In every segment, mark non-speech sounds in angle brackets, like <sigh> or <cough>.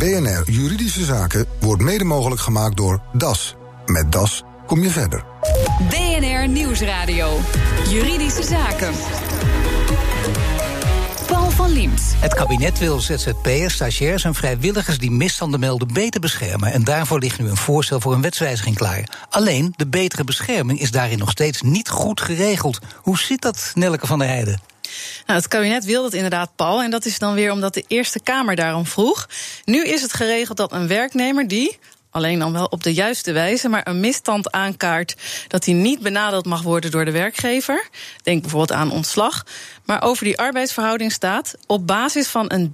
BNR Juridische Zaken wordt mede mogelijk gemaakt door DAS. Met DAS kom je verder. BNR Nieuwsradio. Juridische Zaken. Paul van Liemt. Het kabinet wil ZZP'ers, stagiairs en vrijwilligers die misstanden melden beter beschermen. En daarvoor ligt nu een voorstel voor een wetswijziging klaar. Alleen, de betere bescherming is daarin nog steeds niet goed geregeld. Hoe zit dat, Nelke van der Heijden? Nou, het kabinet wil dat inderdaad, Paul. En dat is dan weer omdat de Eerste Kamer daarom vroeg. Nu is het geregeld dat een werknemer die, alleen dan wel op de juiste wijze, maar een misstand aankaart dat hij niet benadeeld mag worden door de werkgever. Denk bijvoorbeeld aan ontslag. Maar over die arbeidsverhouding staat op basis van een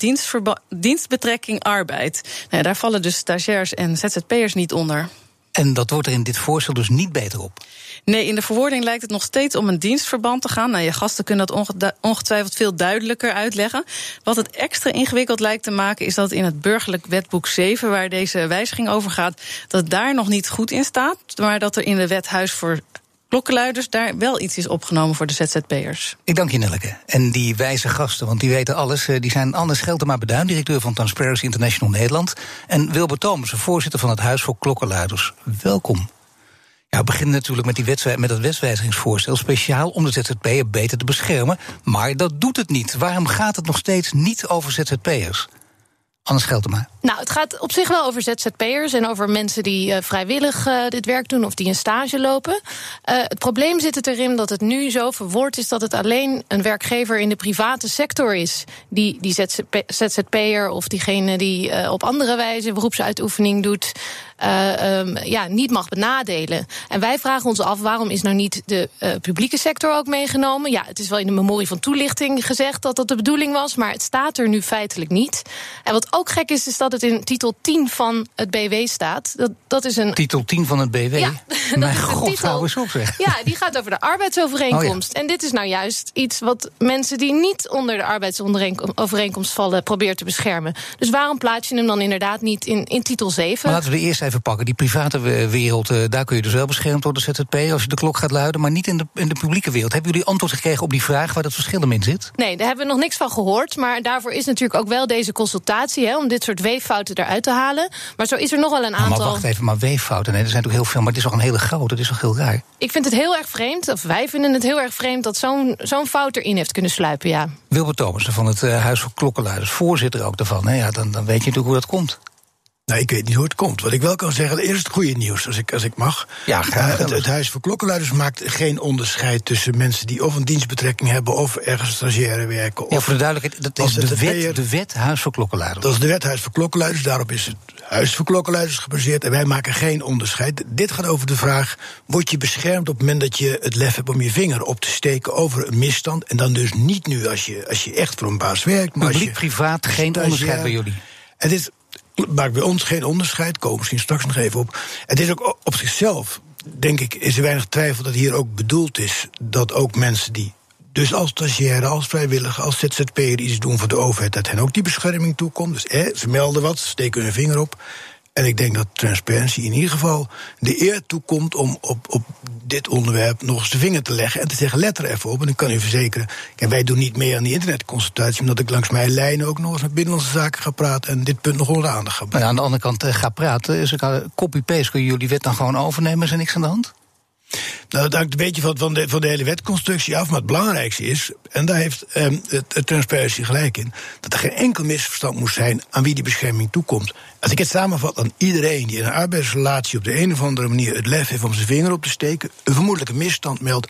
dienstbetrekking arbeid. Nou daar vallen dus stagiairs en ZZP'ers niet onder. En dat wordt er in dit voorstel dus niet beter op. Nee, in de verwoording lijkt het nog steeds om een dienstverband te gaan. Nou, je gasten kunnen dat ongetwijfeld veel duidelijker uitleggen. Wat het extra ingewikkeld lijkt te maken, is dat in het burgerlijk wetboek 7, waar deze wijziging over gaat, dat daar nog niet goed in staat. Maar dat er in de wet Huis voor klokkenluiders daar wel iets is opgenomen voor de ZZP'ers. Ik dank je, Nelleke. En die wijze gasten, want die weten alles, eh, die zijn Anne Scheltema Beduin, directeur van Transparency International Nederland. En Wilbert Thomas, voorzitter van het Huis voor Klokkenluiders. Welkom. Ja, we beginnen natuurlijk met, die wetswij met dat wetswijzigingsvoorstel... speciaal om de ZZP'er beter te beschermen. Maar dat doet het niet. Waarom gaat het nog steeds niet over ZZP'ers? Anders maar. Nou, het gaat op zich wel over ZZP'ers en over mensen die uh, vrijwillig uh, dit werk doen of die een stage lopen. Uh, het probleem zit het erin dat het nu zo verwoord is dat het alleen een werkgever in de private sector is die die ZZP'er of diegene die op andere wijze beroepsuitoefening doet, um, ja, niet mag benadelen. En wij vragen ons af waarom is nou niet de publieke sector ook meegenomen? Ja, het is wel in de memorie van toelichting gezegd dat dat de bedoeling was, maar het staat er nu feitelijk niet. En wat ook gek is, is dat het in titel 10 van het BW staat. Dat, dat is een... Titel 10 van het BW? Ja, <laughs> Mijn god, titel. hou eens op zeg. Ja, die gaat over de arbeidsovereenkomst. Oh, En dit is nou juist iets wat mensen die niet onder de arbeidsovereenkomst vallen... probeert te beschermen. Dus waarom plaats je hem dan inderdaad niet in, in titel 7? Maar laten we de eerst even pakken. Die private wereld, eh, daar kun je dus wel beschermd worden, ZZP... als je de klok gaat luiden, maar niet in de, in de publieke wereld. Hebben jullie antwoord gekregen op die vraag waar dat verschil in zit? Nee, daar hebben we nog niks van gehoord. Maar daarvoor is natuurlijk ook wel deze consultatie... Hè, om dit soort weeffouten eruit te halen. Maar zo is er nog wel een aantal. Maar wacht even, maar weeffouten. Nee, er zijn natuurlijk heel veel, maar het is toch een hele grote. Het is toch heel raar. Ik vind het heel erg vreemd, of wij vinden het heel erg vreemd dat zo'n zo'n fout erin heeft kunnen sluipen. Ja. Wilbert Thomassen van het uh, Huis voor Klokkenluiders, voorzitter ook daarvan. Ja, dan, dan weet je natuurlijk hoe dat komt. Nou, ik weet niet hoe het komt. Wat ik wel kan zeggen, eerst het goede nieuws, als ik, als ik mag. Ja, graag. Uh, het, Huis voor Klokkenluiders maakt geen onderscheid tussen mensen die of een dienstbetrekking hebben of ergens stagiaire werken. Ja, voor de duidelijkheid, dat is de wet, de wet Huis voor Klokkenluiders. Dat is de wet Huis voor Klokkenluiders, daarop is het Huis voor Klokkenluiders gebaseerd en wij maken geen onderscheid. Dit gaat over de vraag: word je beschermd op het moment dat je het lef hebt om je vinger op te steken over een misstand? En dan dus niet nu als je, als je echt voor een baas werkt. Maar Publiek, privaat, geen onderscheid bij jullie. Het is maakt bij ons geen onderscheid. Komen misschien straks nog even op. Het is ook op zichzelf, denk ik, is er weinig twijfel dat hier ook bedoeld is dat ook mensen die. Dus als stagiaire, als vrijwilliger, als ZZP'er iets doen voor de overheid, dat hen ook die bescherming toekomt. Dus hè, ze melden wat, steken hun vinger op. En ik denk dat transparantie in ieder geval de eer toekomt om op, op dit onderwerp nog eens de vinger te leggen en te zeggen: let er even op. En ik kan u verzekeren, en wij doen niet mee aan die internetconsultatie, omdat ik langs mijn lijnen ook nog eens met Binnenlandse Zaken ga praten en dit punt nog onder aandacht ga brengen. Nou aan de andere kant uh, ga praten, dus copy-paste, kun je jullie wet dan gewoon overnemen? Is er niks aan de hand? Nou, dat hangt een beetje van, van, de, van de hele wetconstructie af. Maar het belangrijkste is, en daar heeft um, het, Transparency gelijk in, dat er geen enkel misverstand moet zijn aan wie die bescherming toekomt. Als ik het samenvat, dan iedereen die in een arbeidsrelatie op de een of andere manier het lef heeft om zijn vinger op te steken, een vermoedelijke misstand meldt,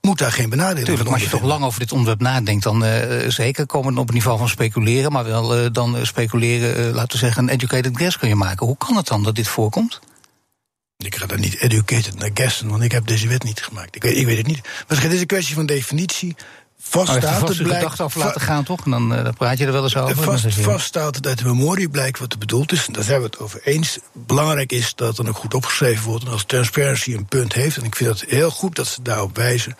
moet daar geen benadeling Tuurlijk, maar als je toch lang over dit onderwerp nadenkt, dan uh, zeker komen we op het niveau van speculeren, maar wel uh, dan uh, speculeren, laten we zeggen, een educated guess kun je maken. Hoe kan het dan dat dit voorkomt? Ik ga daar niet educated naar guessen, want ik heb deze wet niet gemaakt. Ik weet, ik weet het niet. Maar het is een kwestie van definitie. Vast staat het blijkt. over laten gaan, toch? En dan, uh, dan, praat je er wel eens over. Vast, vast staat het uit de memorie blijkt wat er bedoeld is. En daar zijn we het over eens. Belangrijk is dat er ook goed opgeschreven wordt. En als Transparency een punt heeft, en ik vind het heel goed dat ze daarop wijzen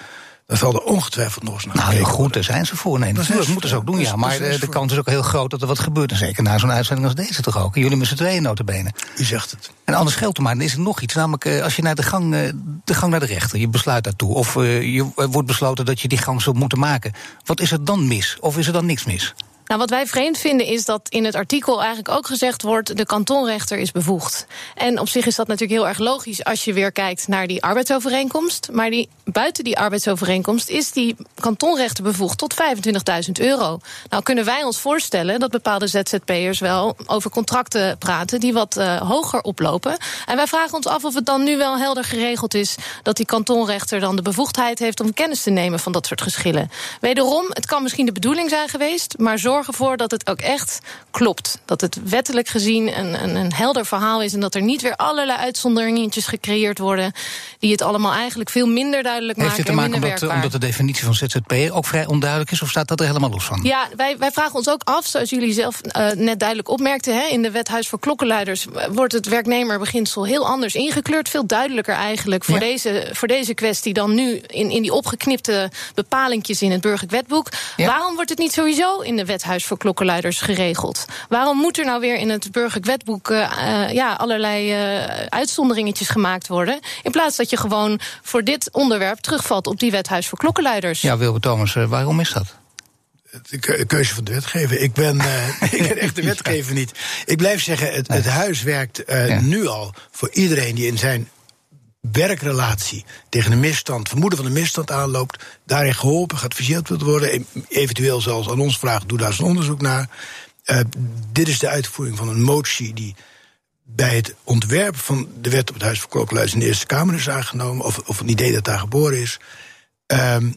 dan zal er ongetwijfeld nog eens naar Nou, goed, daar zijn ze voor. Nee, natuurlijk moeten ze ook doen, ja. Maar de, de kans is ook heel groot dat er wat gebeurt. En zeker na zo'n uitzending als deze toch ook. jullie met z'n tweeën notabene. U zegt het. En anders geldt er maar, dan is er nog iets. Namelijk, eh, als je naar de gang, eh, de gang naar de rechter, je besluit daartoe. Of je wordt besloten dat je die gang zult moeten maken. Wat is er dan mis? Of is er dan niks mis? Nou, wat wij vreemd vinden is dat in het artikel eigenlijk ook gezegd wordt: de kantonrechter is bevoegd. En op zich is dat natuurlijk heel erg logisch als je weer kijkt naar die arbeidsovereenkomst. Maar die, buiten die arbeidsovereenkomst is die kantonrechter bevoegd tot 25.000 euro. Nou kunnen wij ons voorstellen dat bepaalde ZZP'ers wel over contracten praten die wat uh, hoger oplopen. En wij vragen ons af of het dan nu wel helder geregeld is dat die kantonrechter dan de bevoegdheid heeft om kennis te nemen van dat soort geschillen. Wederom, het kan misschien de bedoeling zijn geweest, maar zorg ervoor dat het ook echt klopt. Dat het wettelijk gezien een, een, een helder verhaal is en dat er niet weer allerlei uitzonderingetjes gecreëerd worden die het allemaal eigenlijk veel minder duidelijk Heeft maken. Heeft het te maken omdat, omdat, de definitie van ZZP ook vrij onduidelijk is, of staat dat er helemaal los van? Ja, wij, wij vragen ons ook af, zoals jullie zelf uh, net duidelijk opmerkten, hè, in de wethuis voor klokkenluiders wordt het werknemerbeginsel heel anders ingekleurd, veel duidelijker eigenlijk voor, ja. deze, voor deze kwestie dan nu in, in die opgeknipte bepalingjes in het burgerlijk wetboek. Ja. Waarom wordt het niet sowieso in de wethuis voor klokkenluiders geregeld? Waarom moet er nou weer in het burgerlijk wetboek uh, uh, ja, allerlei uitzonderingetjes gemaakt worden, in plaats dat je gewoon voor dit onderwerp terugvalt op die wethuis voor klokkenluiders? Ja, Wilbert Thomas, waarom is dat? de keuze van de wetgever. Ik ben, uh, <laughs> <laughs> ik ben echt de wetgever niet. Ik blijf zeggen, het, het huis werkt uh, ja. nu al voor iedereen die in zijn werkrelatie tegen een misstand, vermoeden van een misstand aanloopt, daarin geholpen, geadviseerd wil worden. Eventueel zelfs aan ons vraagt, doe daar eens een onderzoek naar. Uh, dit is de uitvoering van een motie die bij het ontwerpen van de wet op het Huis voor Klokkenluiders in de Eerste Kamer is aangenomen, of, of een idee dat daar geboren is. Um,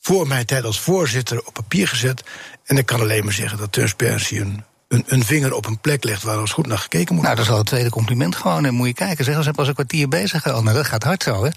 voor mijn tijd als voorzitter op papier gezet. En ik kan alleen maar zeggen dat Transparency een, een, een vinger op een plek legt waar eens goed naar gekeken moet worden. Nou, dat is al het tweede compliment gewoon. En moet je kijken, zeg, we zijn pas een kwartier bezig. Oh, nou, dat gaat hard zo, hè.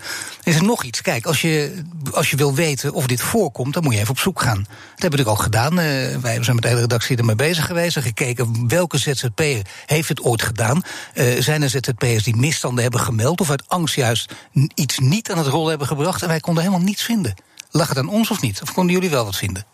Is er nog iets? Kijk, als je, als je wil weten of dit voorkomt, dan moet je even op zoek gaan. Dat hebben we natuurlijk ook gedaan. Uh, wij zijn met de hele redactie ermee bezig geweest. En gekeken welke ZZP'er heeft het ooit gedaan. Uh, zijn er ZZP'ers die misstanden hebben gemeld... of uit angst juist iets niet aan het rollen hebben gebracht... en wij konden helemaal niets vinden. Lag het aan ons of niet? Of konden jullie wel wat vinden?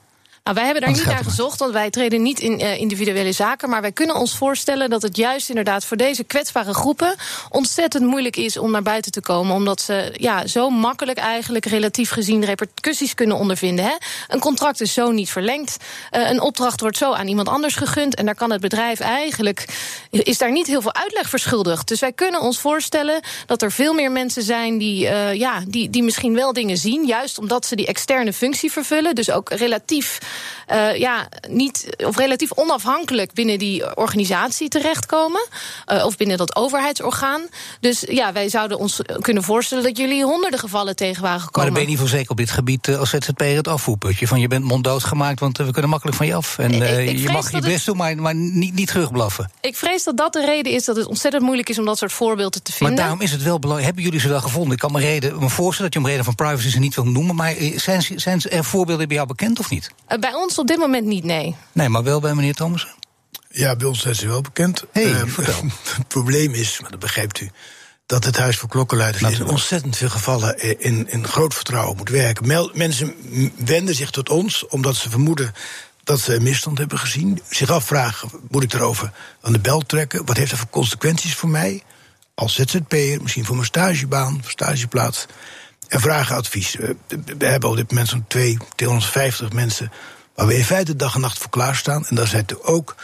Nou, wij hebben daar niet naar gezocht, want wij treden niet in uh, individuele zaken. Maar wij kunnen ons voorstellen dat het juist inderdaad voor deze kwetsbare groepen ontzettend moeilijk is om naar buiten te komen. Omdat ze ja, zo makkelijk eigenlijk relatief gezien repercussies kunnen ondervinden. Hè? Een contract is zo niet verlengd. Uh, een opdracht wordt zo aan iemand anders gegund. En daar kan het bedrijf eigenlijk. is daar niet heel veel uitleg verschuldigd. Dus wij kunnen ons voorstellen dat er veel meer mensen zijn die, uh, ja, die, die misschien wel dingen zien. Juist omdat ze die externe functie vervullen. Dus ook relatief uh, ja, niet, of relatief onafhankelijk binnen die organisatie terechtkomen. Uh, of binnen dat overheidsorgaan. Dus ja, wij zouden ons kunnen voorstellen dat jullie honderden gevallen tegen waren gekomen. Maar dan ben je niet voor zeker op dit gebied uh, als ZZP'er het afvoerputje. Van je bent monddood gemaakt, want we kunnen makkelijk van je af. En ik, ik je mag je best het... doen, maar, maar niet, niet terugblaffen. Ik vrees dat dat de reden is dat het ontzettend moeilijk is om dat soort voorbeelden te vinden. Maar daarom is het wel belangrijk. Hebben jullie ze wel gevonden? Ik kan me, reden, me voorstellen dat je om reden van privacy ze niet wil noemen. Maar zijn, zijn er voorbeelden bij jou bekend of niet? Bij ons op dit moment niet, nee. Nee, maar wel bij meneer Thomas? Ja, bij ons zijn ze wel bekend. Hey, uh, <laughs> het probleem is, maar dat begrijpt u, dat het Huis voor Klokkenluiders in ontzettend veel gevallen in, in groot vertrouwen moet werken. Mel, mensen wenden zich tot ons omdat ze vermoeden dat ze een misstand hebben gezien. Zich afvragen, moet ik daarover aan de bel trekken? Wat heeft dat voor consequenties voor mij? Als ZZP'er, misschien voor mijn stagebaan, stageplaats. En vragen advies. We hebben op dit moment zo'n 250 mensen waar we in feite dag en nacht voor klaarstaan. En daar zitten ook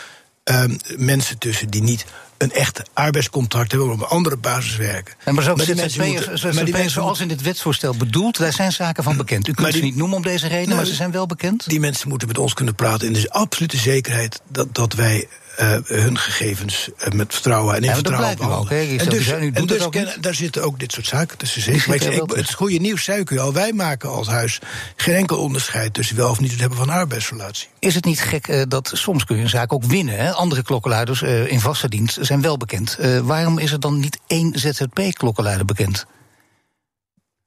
um, mensen tussen die niet een echt arbeidscontract hebben, maar op een andere basis werken. En maar, maar ZZP'ers zoals in dit wetsvoorstel bedoeld, daar zijn zaken van bekend. U kunt die, ze niet noemen om deze reden, nou, maar ze zijn wel bekend. Die mensen moeten met ons kunnen praten in de absolute zekerheid dat, dat wij uh, hun gegevens uh, met vertrouwen en in ja, vertrouwen behandelen. Ook, en dus, dus ken, daar zitten ook dit soort zaken tussen. Zeker. Maar ik, ik, het goede nieuws zei ik u al. Wij maken als huis geen enkel onderscheid tussen wel of niet het hebben van een arbeidsrelatie. Is het niet gek uh, dat soms kun je een zaak ook winnen? Hè? Andere klokkenluiders in vaste dienst zijn wel bekend. waarom is er dan niet één ZZP-klokkenluider bekend?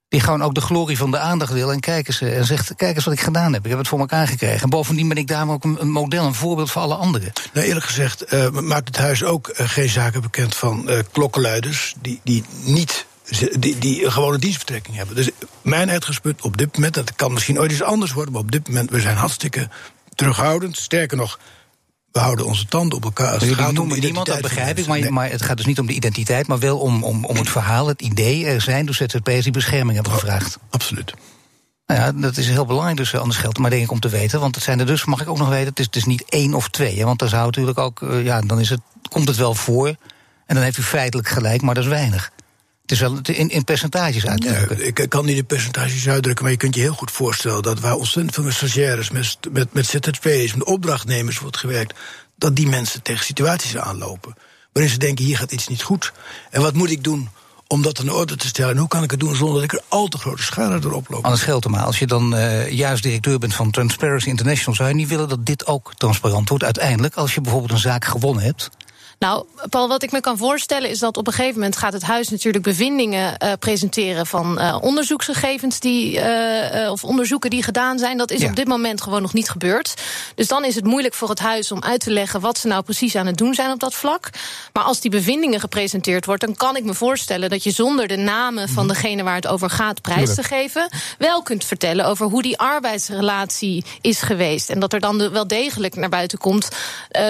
Die gewoon ook de glorie van de aandacht wil en kijken ze en zegt: kijk eens wat ik gedaan heb. Ik heb het voor elkaar gekregen. En bovendien ben ik daarom ook een, model, een voorbeeld voor alle anderen. Nou, eerlijk gezegd uh, maakt het huis ook uh, geen zaken bekend van uh, klokkenluiders die, die niet. Die, die een gewone dienstbetrekking hebben. Dus mijn uitgangspunt op dit moment, dat kan misschien ooit eens anders worden, maar op dit moment, we zijn hartstikke terughoudend. Sterker nog, we houden onze tanden op elkaar. Als het gaat noemen niemand, dat begrijp ik. Maar, nee. maar, het gaat dus niet om de identiteit, maar wel om, om, om het verhaal, het idee. Er zijn door ZZP'ers die bescherming hebben gevraagd. Absoluut. Nou ja, dat is heel belangrijk dus, anders geldt maar denk ik om te weten. Want het zijn er dus, mag ik ook nog weten, het is, het is niet één of twee. Hè, want dan zou natuurlijk ook, uh, ja, dan is het, komt het wel voor. En dan heeft u feitelijk gelijk, maar dat is weinig. Het is wel in, in percentages uitdrukken. Ik kan niet in percentages uitdrukken, maar je kunt je heel goed voorstellen dat waar ontzettend veel met stagiaires, met, met, met ZZP's, met opdrachtnemers wordt gewerkt, dat die mensen tegen situaties aanlopen. Waarin ze denken: hier gaat iets niet goed. En wat moet ik doen om dat in orde te stellen. En hoe kan ik het doen zonder dat ik er al te grote schade erop loop? Anders geldt maar, als je dan uh, juist directeur bent van Transparency International, zou je niet willen dat dit ook transparant wordt uiteindelijk, als je bijvoorbeeld een zaak gewonnen hebt? Nou, Paul, wat ik me kan voorstellen is dat op een gegeven moment gaat het huis natuurlijk bevindingen uh, presenteren van uh, onderzoeksgegevens die, uh, of onderzoeken die gedaan zijn. Dat is ja. op dit moment gewoon nog niet gebeurd. Dus dan is het moeilijk voor het huis om uit te leggen wat ze nou precies aan het doen zijn op dat vlak. Maar als die bevindingen gepresenteerd wordt, dan kan ik me voorstellen dat je zonder de namen van degene waar het over gaat prijs te geven, wel kunt vertellen over hoe die arbeidsrelatie is geweest. En dat er dan wel degelijk naar buiten komt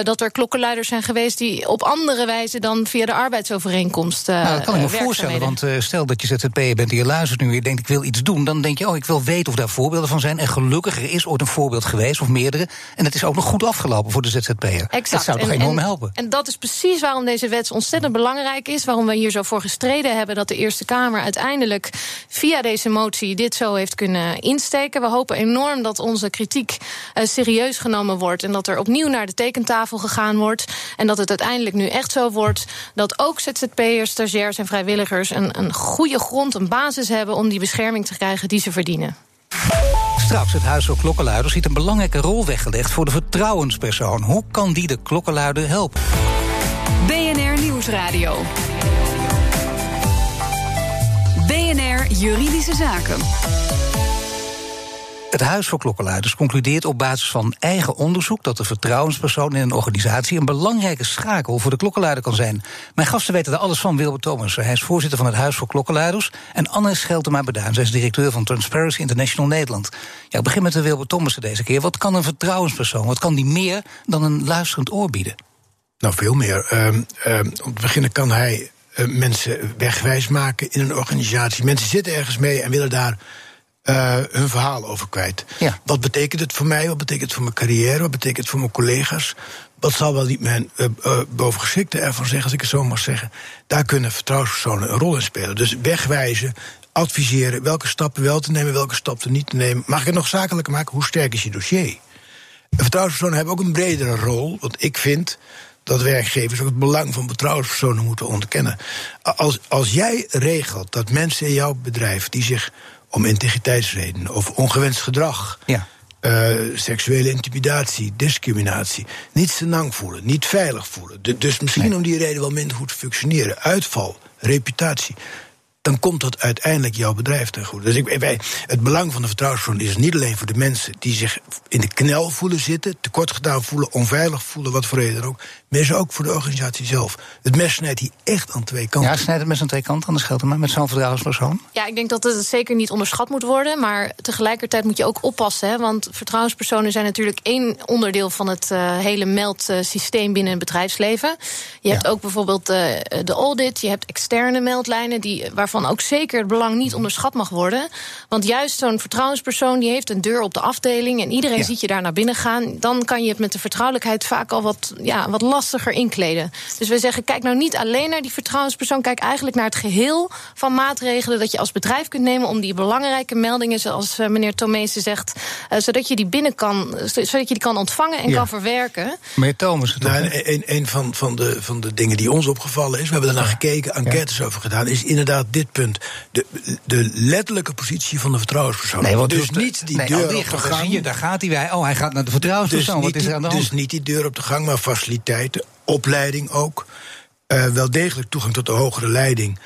dat er klokkenluiders zijn geweest die op op andere wijze dan via de arbeidsovereenkomst. Uh, nou, dat kan ik me uh, voorstellen, want uh, stel dat je ZZP'er bent en je luistert nu en je denkt ik wil iets doen, dan denk je oh ik wil weten of daar voorbeelden van zijn. En gelukkig er is ooit een voorbeeld geweest of meerdere. En het is ook nog goed afgelopen voor de ZZP'er. Exact. Dat zou toch en, enorm en, helpen. En dat is precies waarom deze wet ontzettend belangrijk is. Waarom we hier zo voor gestreden hebben dat de Eerste Kamer uiteindelijk via deze motie dit zo heeft kunnen insteken. We hopen enorm dat onze kritiek uh, serieus genomen wordt en dat er opnieuw naar de tekentafel gegaan wordt. En dat het uiteindelijk nu echt zo wordt dat ook ZZP'ers, stagiairs en vrijwilligers een, een goede grond, een basis hebben om die bescherming te krijgen die ze verdienen. Straks, het Huis voor Klokkenluider ziet een belangrijke rol weggelegd voor de vertrouwenspersoon. Hoe kan die de klokkenluider helpen? BNR Nieuwsradio. BNR Juridische Zaken. Het Huis voor Klokkenluiders concludeert op basis van eigen onderzoek dat de vertrouwenspersoon in een organisatie een belangrijke schakel voor de klokkenluider kan zijn. Mijn gasten weten er alles van. Wilbert Thomas, hij is voorzitter van het Huis voor Klokkenluiders. En Anne Scheltema Beduin, zij is directeur van Transparency International Nederland. Ja, ik begin met de Wilbert Thomas deze keer. Wat kan een vertrouwenspersoon, wat kan die meer dan een luisterend oor bieden? Nou, veel meer. Um, um, om te beginnen kan hij uh, mensen wegwijs maken in een organisatie. Mensen zitten ergens mee en willen daar uh, hun verhaal over kwijt. Ja. Wat betekent het voor mij? Wat betekent het voor mijn carrière? Wat betekent het voor mijn collega's? Wat zal wel niet mijn uh, uh, bovengeschikte ervan zeggen, als ik het zo mag zeggen? Daar kunnen vertrouwenspersonen een rol in spelen. Dus wegwijzen, adviseren, welke stappen wel te nemen, welke stappen niet te nemen. Mag ik het nog zakelijker maken? Hoe sterk is je dossier? Vertrouwenspersonen hebben ook een bredere rol, want ik vind dat werkgevers ook het belang van betrouwenspersonen moeten ontkennen. Als, als jij regelt dat mensen in jouw bedrijf die zich om integriteitsredenen of ongewenst gedrag. Ja. Uh, seksuele intimidatie, discriminatie. Niet senang voelen, niet veilig voelen. De, dus misschien nee. om die reden wel minder goed functioneren. Uitval, reputatie. Dan komt dat uiteindelijk jouw bedrijf ten goede. Dus ik, wij, het belang van de vertrouwenspersoon is niet alleen voor de mensen die zich in de knel voelen zitten, tekort gedaan voelen, onveilig voelen, wat voor reden ook. Maar is ook voor de organisatie zelf. Het mes snijdt hier echt aan twee kanten. Ja, snijdt het mes aan twee kanten, anders geldt het maar met zo'n vertrouwenspersoon. Ja, ik denk dat het zeker niet onderschat moet worden. Maar tegelijkertijd moet je ook oppassen. Hè, want vertrouwenspersonen zijn natuurlijk één onderdeel van het uh, hele meldsysteem binnen het bedrijfsleven. Je hebt ja. ook bijvoorbeeld uh, de audit, je hebt externe meldlijnen, die, waarvan ook zeker het belang niet onderschat mag worden. Want juist zo'n vertrouwenspersoon die heeft een deur op de afdeling en iedereen ja. ziet je daar naar binnen gaan. Dan kan je het met de vertrouwelijkheid vaak al wat, ja, wat lastiger inkleden. Dus we zeggen, kijk nou niet alleen naar die vertrouwenspersoon, kijk eigenlijk naar het geheel van maatregelen dat je als bedrijf kunt nemen om die belangrijke meldingen, zoals uh, meneer Tomeese zegt, uh, zodat je die binnen kan, zodat je die kan ontvangen en Ja. kan verwerken. Meneer Thomas, het Nou, een, een, een van, van, de, van de dingen die ons opgevallen is, we hebben er naar gekeken, enquêtes over gedaan, is inderdaad dit punt. De, de letterlijke positie van de vertrouwenspersoon. Nee, want dus niet die nee, deur oh, die op de gang. Je, daar gaat hij bij. Oh, hij gaat naar de Dus vertrouwenspersoon. niet, Wat is er aan de hand? dus niet die deur op de gang, maar faciliteiten, opleiding ook. Eh, wel degelijk toegang tot de hogere leiding.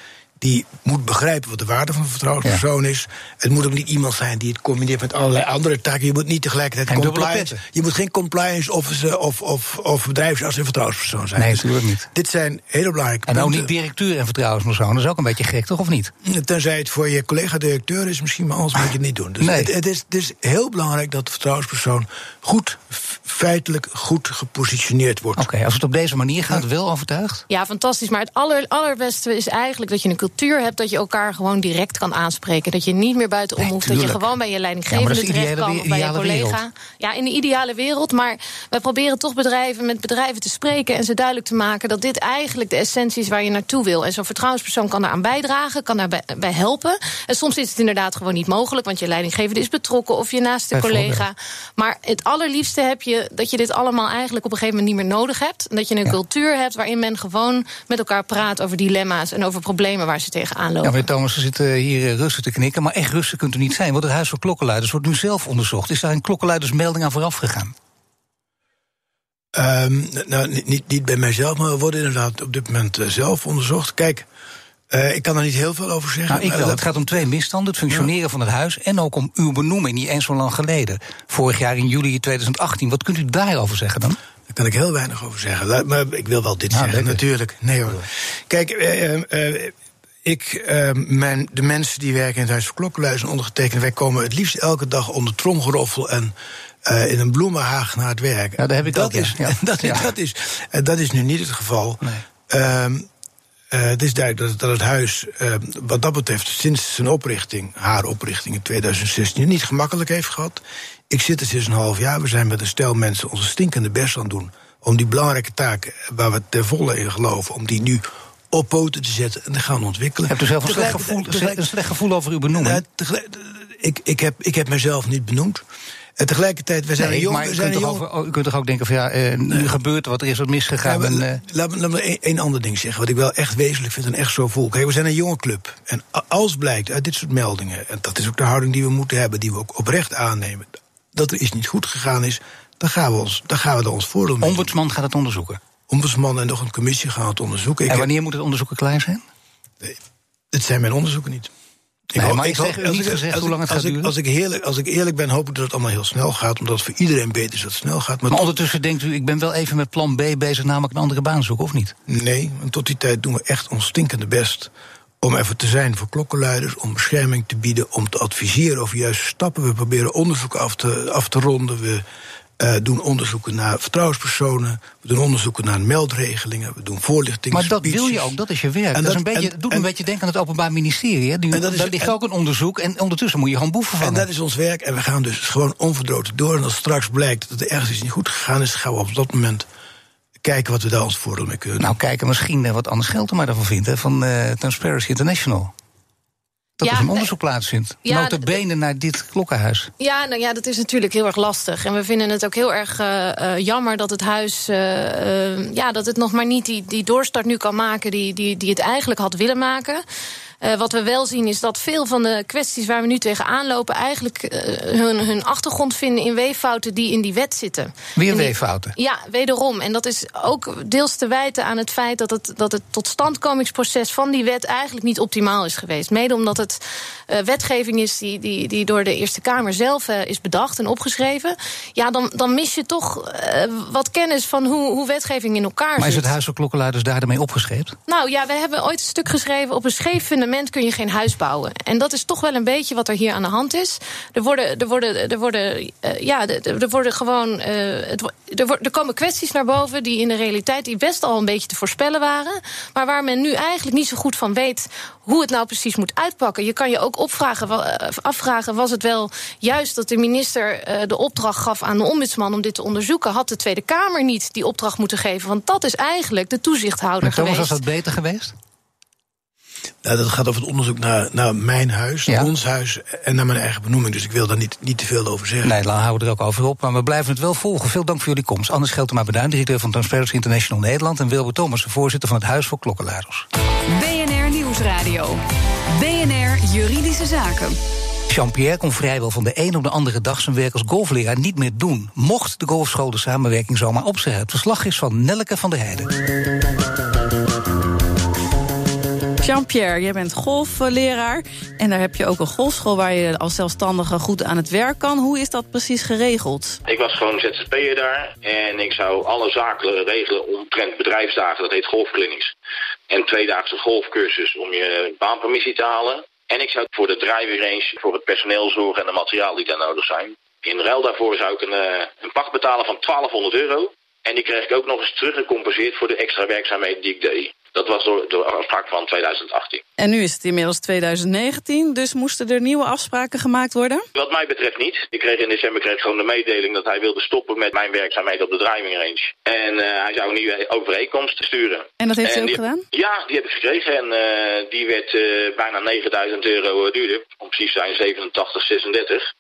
Die moet begrijpen wat de waarde van een vertrouwenspersoon is. Het moet ook niet iemand zijn die het combineert met allerlei andere taken. Je moet niet tegelijkertijd dubbele compliance. Je moet geen compliance officer of, of, of bedrijfsarts en vertrouwenspersoon zijn. Nee, Dus natuurlijk niet. Dit zijn hele belangrijke En ook punten. niet directeur en vertrouwenspersoon. Dat is ook een beetje gek, toch? Of niet? Tenzij het voor je collega-directeur is, misschien, maar anders moet je het niet doen. Dus Nee. het, het, is, het is heel belangrijk dat de vertrouwenspersoon goed, feitelijk goed gepositioneerd wordt. Oké, als het op deze manier gaat, wel overtuigd? Ja, fantastisch. Maar het aller, allerbeste is eigenlijk dat je een cultuur cultuur hebt dat je elkaar gewoon direct kan aanspreken. Dat je niet meer buitenom Nee, hoeft. Dat je gewoon bij je leidinggevende Ja, terecht kan of bij je collega. Ja, in de ideale wereld. Maar wij proberen toch bedrijven met bedrijven te spreken en ze duidelijk te maken dat dit eigenlijk de essentie is waar je naartoe wil. En zo'n vertrouwenspersoon kan daaraan bijdragen, kan daarbij bij helpen. En soms is het inderdaad gewoon niet mogelijk, want je leidinggevende is betrokken of je naaste collega. Maar het allerliefste heb je dat je dit allemaal eigenlijk op een gegeven moment niet meer nodig hebt. En dat je een Ja. cultuur hebt waarin men gewoon met elkaar praat over dilemma's en over problemen waar ze tegenaan Ja, lopen. meneer Thomas, we zitten hier eh, rustig te knikken. Maar echt rustig kunt u niet zijn. Want het Huis van Klokkenluiders wordt nu zelf onderzocht. Is daar een klokkenluidersmelding aan vooraf gegaan? Ehm, nou, niet- niet, niet bij mijzelf, maar we worden inderdaad op dit moment eh, zelf onderzocht. Kijk, eh, ik kan er niet heel veel over zeggen. Nou, ik wel. dat- Het gaat om twee misstanden. Het functioneren van het huis en ook om uw benoeming, niet eens zo lang geleden. Vorig jaar in juli 2018. Wat kunt u daarover zeggen dan? Daar kan ik heel weinig over zeggen. Maar ik wil wel dit Nou, zeggen, lekker. natuurlijk. Nee hoor. Kijk, eh, eh, eh, ik, eh, mijn, de mensen die werken in het Huis van Klokkenluis en ondergetekend... wij komen het liefst elke dag onder tromgeroffel en eh, in een bloemenhaag naar het werk. Ja, daar heb ik dat ook, is, Ja. <laughs> dat, Ja. dat, is, eh, dat is nu niet het geval. Nee. Ehm, eh, het is duidelijk dat, dat het huis, eh, wat dat betreft, sinds zijn oprichting, haar oprichting in 2016, niet gemakkelijk heeft gehad. Ik zit er sinds een half jaar. We zijn met een stel mensen onze stinkende best aan het doen. Om die belangrijke taken, waar we ten volle in geloven, om die nu op poten te zetten en te gaan ontwikkelen. Hebt u zelf een slecht gevoel, een slecht gevoel over uw benoeming? nou, tegelijk- ik, ik, heb, ik heb mezelf niet benoemd. En tegelijkertijd, we zijn Nee, een jong... maar we u kunt, jong over, u kunt toch ook denken van ja, eh, nu gebeurt er wat, er is wat misgegaan. Ja, maar en, eh, laat, me, laat me één- ander ding zeggen, wat ik wel echt wezenlijk vind en echt zo voel. Kijk, we zijn een jonge club. En als blijkt uit dit soort meldingen, en dat is ook de houding die we moeten hebben, die we ook oprecht aannemen, dat er iets niet goed gegaan is, dan gaan we, ons, dan gaan we er ons voordeel mee. doen. ombudsman gaat het onderzoeken. Ombudsman en nog een commissie gaan het onderzoeken. Ik en wanneer moet het onderzoeken klaar zijn? het zijn mijn onderzoeken niet. Nee, hoop- maar ik zeg niet ik- gezegd als hoe ik- lang het gaat ik- duren? Als ik, heerlijk, als ik eerlijk ben, hoop ik dat het allemaal heel snel gaat, omdat het voor iedereen beter is dat het snel gaat. Maar, ondertussen denkt u, ik ben wel even met plan B bezig, namelijk een andere baan zoeken, of niet? Nee, want tot die tijd doen we echt ons stinkende best. Om even te zijn voor klokkenluiders, om bescherming te bieden, om te adviseren over juiste stappen. We proberen onderzoeken af te, af te ronden. We eh, doen onderzoeken naar vertrouwenspersonen. We doen onderzoeken naar meldregelingen. We doen voorlichting. Maar dat wil je ook, dat is je werk. En dat is een beetje, en- doet en- een beetje denken aan het Openbaar Ministerie. Hè? Die, En dat is- daar ligt en- ook een onderzoek en ondertussen moet je gewoon boeven En vangen. dat is ons werk. En we gaan dus gewoon onverdroten door. En als straks blijkt dat er ergens iets niet goed gegaan is, gaan we op dat moment kijken wat we daar ons voordeel mee kunnen. Nou, kijken misschien eh, wat Anders Scheltema daarvan vindt, hè, van eh, Transparency International. Dat Ja, er een nee. onderzoek plaatsvindt. Ja, Nota bene naar dit klokkenhuis. Ja, nou ja, dat is natuurlijk heel erg lastig. En we vinden het ook heel erg eh, eh, jammer dat het huis. eh, eh, ja, dat het nog maar niet die, die doorstart nu kan maken die, die, die het eigenlijk had willen maken. Eh, wat we wel zien is dat veel van de kwesties waar we nu tegenaan lopen, eigenlijk eh, hun, hun achtergrond vinden in weeffouten die in die wet zitten. Weer die- weeffouten. Ja, wederom. En dat is ook deels te wijten aan het feit dat het, dat het totstandkomingsproces van die wet eigenlijk niet optimaal is geweest. Mede omdat het eh, wetgeving is die, die, die door de Eerste Kamer zelf is bedacht en opgeschreven. Ja, dan, dan mis je toch wat kennis van hoe, hoe wetgeving in elkaar Maar is zit. het Huis van Klokkenluiders daarmee opgescheept? Nou ja, we hebben ooit een stuk geschreven. Op een scheef fundament kun je geen huis bouwen. En dat is toch wel een beetje wat er hier aan de hand is. Er worden, er worden, er worden, eh, ja, er, er worden gewoon. eh, het, er, er komen kwesties naar boven die in de realiteit die best al een beetje te voorspellen waren. Maar waar men nu eigenlijk niet zo goed van weet hoe het nou precies moet uitpakken. Je kan je ook opvragen, eh, afvragen: was het wel juist dat de minister de opdracht gaf aan de ombudsman om dit te onderzoeken? Had de Tweede Kamer niet die opdracht moeten geven? Want dat is eigenlijk de toezichthouder Maar geweest. was dat beter geweest? Nou, dat gaat over het onderzoek naar, naar mijn huis, Ja. ons huis en naar mijn eigen benoeming. Dus ik wil daar niet, niet te veel over zeggen. Nee, dan houden we er ook over op. Maar we blijven het wel volgen. Veel dank voor jullie komst. Anders Scheltema Beduin, directeur van Transparency International Nederland. En Wilbert Thomas, voorzitter van het Huis voor Klokkenluiders. BNR Nieuwsradio. BNR Juridische Zaken. Jean-Pierre kon vrijwel van de een op de andere dag zijn werk als golfleraar niet meer doen. Mocht de golfschool de samenwerking zomaar opzeggen. Het verslag is van Nelleke van der Heijden. Jean-Pierre, jij bent golfleraar. En daar heb je ook een golfschool waar je als zelfstandige goed aan het werk kan. Hoe is dat precies geregeld? Ik was gewoon ZZP'er daar en ik zou alle zaken regelen omtrent bedrijfsdagen, dat heet golfclinics. En tweedaagse golfcursus om je baanpermissie te halen. En ik zou voor de driving voor het personeel zorgen en de materiaal die daar nodig zijn. In ruil daarvoor zou ik een, eh, een pacht betalen van 1200 euro. En die kreeg ik ook nog eens teruggecompenseerd voor de extra werkzaamheden die ik deed. Dat was door de afspraak van 2018. En nu is het inmiddels 2019, dus moesten er nieuwe afspraken gemaakt worden? Wat mij betreft niet. Ik kreeg in december kreeg gewoon de mededeling dat hij wilde stoppen met mijn werkzaamheden op de driving range. En uh, hij zou een nieuwe overeenkomst sturen. En dat heeft hij ook die, gedaan? Ja, die heb ik gekregen. En uh, die werd uh, bijna 9000 euro duurder. Om precies zijn 87,36.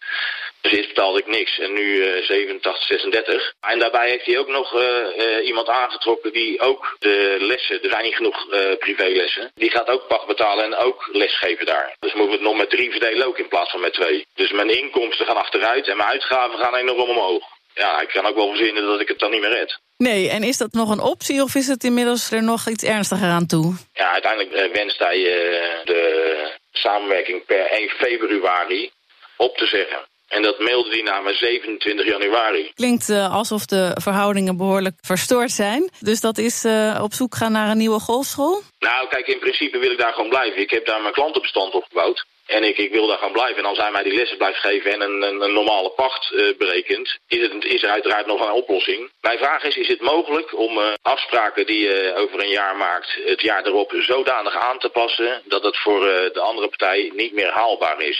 Dus eerst betaalde ik niks en nu uh, 87,36. En daarbij heeft hij ook nog uh, uh, iemand aangetrokken die ook de lessen, er zijn niet genoeg privélessen, die gaat ook pacht betalen en ook lesgeven daar. Dus moeten we het nog met drie verdelen ook in plaats van met twee. Dus mijn inkomsten gaan achteruit en mijn uitgaven gaan enorm omhoog. Ja, ik kan ook wel verzinnen dat ik het dan niet meer red. Nee, en is dat nog een optie of is het inmiddels er nog iets ernstiger aan toe? Ja, uiteindelijk wenst hij de samenwerking per 1 februari op te zeggen. En dat mailde hij me 27 januari. Klinkt uh, alsof de verhoudingen behoorlijk verstoord zijn. Dus dat is uh, op zoek gaan naar een nieuwe golfschool? Nou, kijk, in principe wil ik daar gewoon blijven. Ik heb daar mijn klantenbestand opgebouwd. En ik, ik wil daar gaan blijven. En als hij mij die lessen blijft geven en een, een, een normale pacht uh, berekent, is, het, is er uiteraard nog een oplossing. Mijn vraag is, is het mogelijk om uh, afspraken die je over een jaar maakt, het jaar erop zodanig aan te passen dat het voor uh, de andere partij niet meer haalbaar is?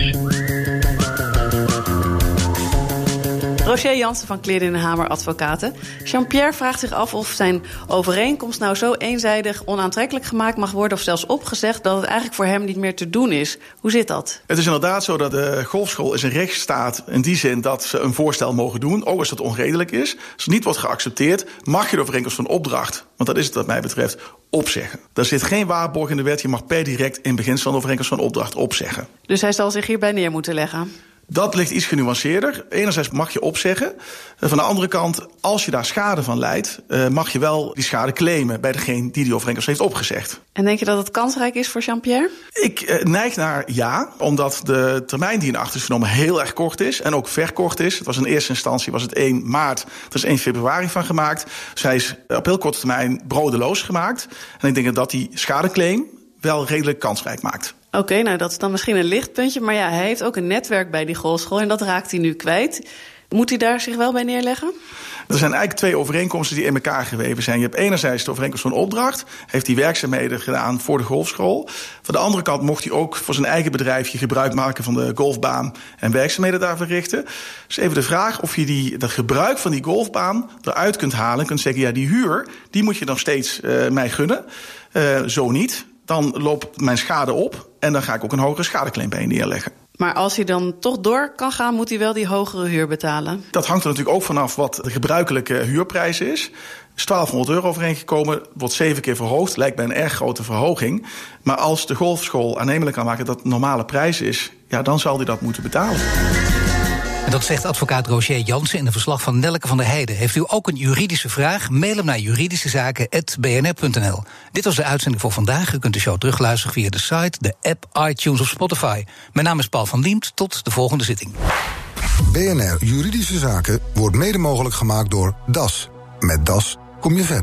Roger Jansen van Kleerden en Hamer Advocaten. Jean-Pierre vraagt zich af of zijn overeenkomst nou zo eenzijdig onaantrekkelijk gemaakt mag worden... of zelfs opgezegd dat het eigenlijk voor hem niet meer te doen is. Hoe zit dat? Het is inderdaad zo dat de golfschool is een rechtsstaat in die zin dat ze een voorstel mogen doen, ook als dat onredelijk is. Als het niet wordt geaccepteerd, mag je de overeenkomst van opdracht, want dat is het wat mij betreft, opzeggen. Er zit geen waarborg in de wet, je mag per direct in beginsel een overeenkomst van opdracht opzeggen. Dus hij zal zich hierbij neer moeten leggen? Dat ligt iets genuanceerder. Enerzijds mag je opzeggen. Van de andere kant, als je daar schade van leidt, mag je wel die schade claimen bij degene die die overeenkomst heeft opgezegd. En denk je dat het kansrijk is voor Jean-Pierre? Ik neig naar ja, omdat de termijn die in acht is genomen heel erg kort is en ook verkort is. Het was in eerste instantie was het 1 maart, er is 1 februari van gemaakt. Dus hij is op heel korte termijn brodeloos gemaakt. En ik denk dat die schadeclaim wel redelijk kansrijk maakt. Oké, nou dat is dan misschien een lichtpuntje. Maar ja, hij heeft ook een netwerk bij die golfschool en dat raakt hij nu kwijt. Moet hij daar zich wel bij neerleggen? Er zijn eigenlijk twee overeenkomsten die in elkaar geweven zijn. Je hebt enerzijds de overeenkomst van opdracht. Heeft hij werkzaamheden gedaan voor de golfschool. Van de andere kant mocht hij ook voor zijn eigen bedrijfje gebruik maken van de golfbaan en werkzaamheden daar verrichten. Dus even de vraag of je die, dat gebruik van die golfbaan eruit kunt halen. Kunt zeggen, ja, die huur, die moet je nog steeds uh, mij gunnen. Uh, zo niet. Dan loopt mijn schade op en dan ga ik ook een hogere schadeclaim bij je neerleggen. Maar als hij dan toch door kan gaan, moet hij wel die hogere huur betalen? Dat hangt er natuurlijk ook vanaf wat de gebruikelijke huurprijs is. is 1200 euro overeengekomen, wordt zeven keer verhoogd. Lijkt mij een erg grote verhoging. Maar als de golfschool aannemelijk kan maken dat het normale prijs is... ja, dan zal hij dat moeten betalen. En dat zegt advocaat Roger Jansen in een verslag van Nelke van der Heijden. Heeft u ook een juridische vraag? Mail hem naar juridischezaken.bnr.nl. Dit was de uitzending voor vandaag. U kunt de show terugluisteren via de site, de app, iTunes of Spotify. Mijn naam is Paul van Liemt. Tot de volgende zitting. BNR Juridische Zaken wordt mede mogelijk gemaakt door DAS. Met DAS kom je verder.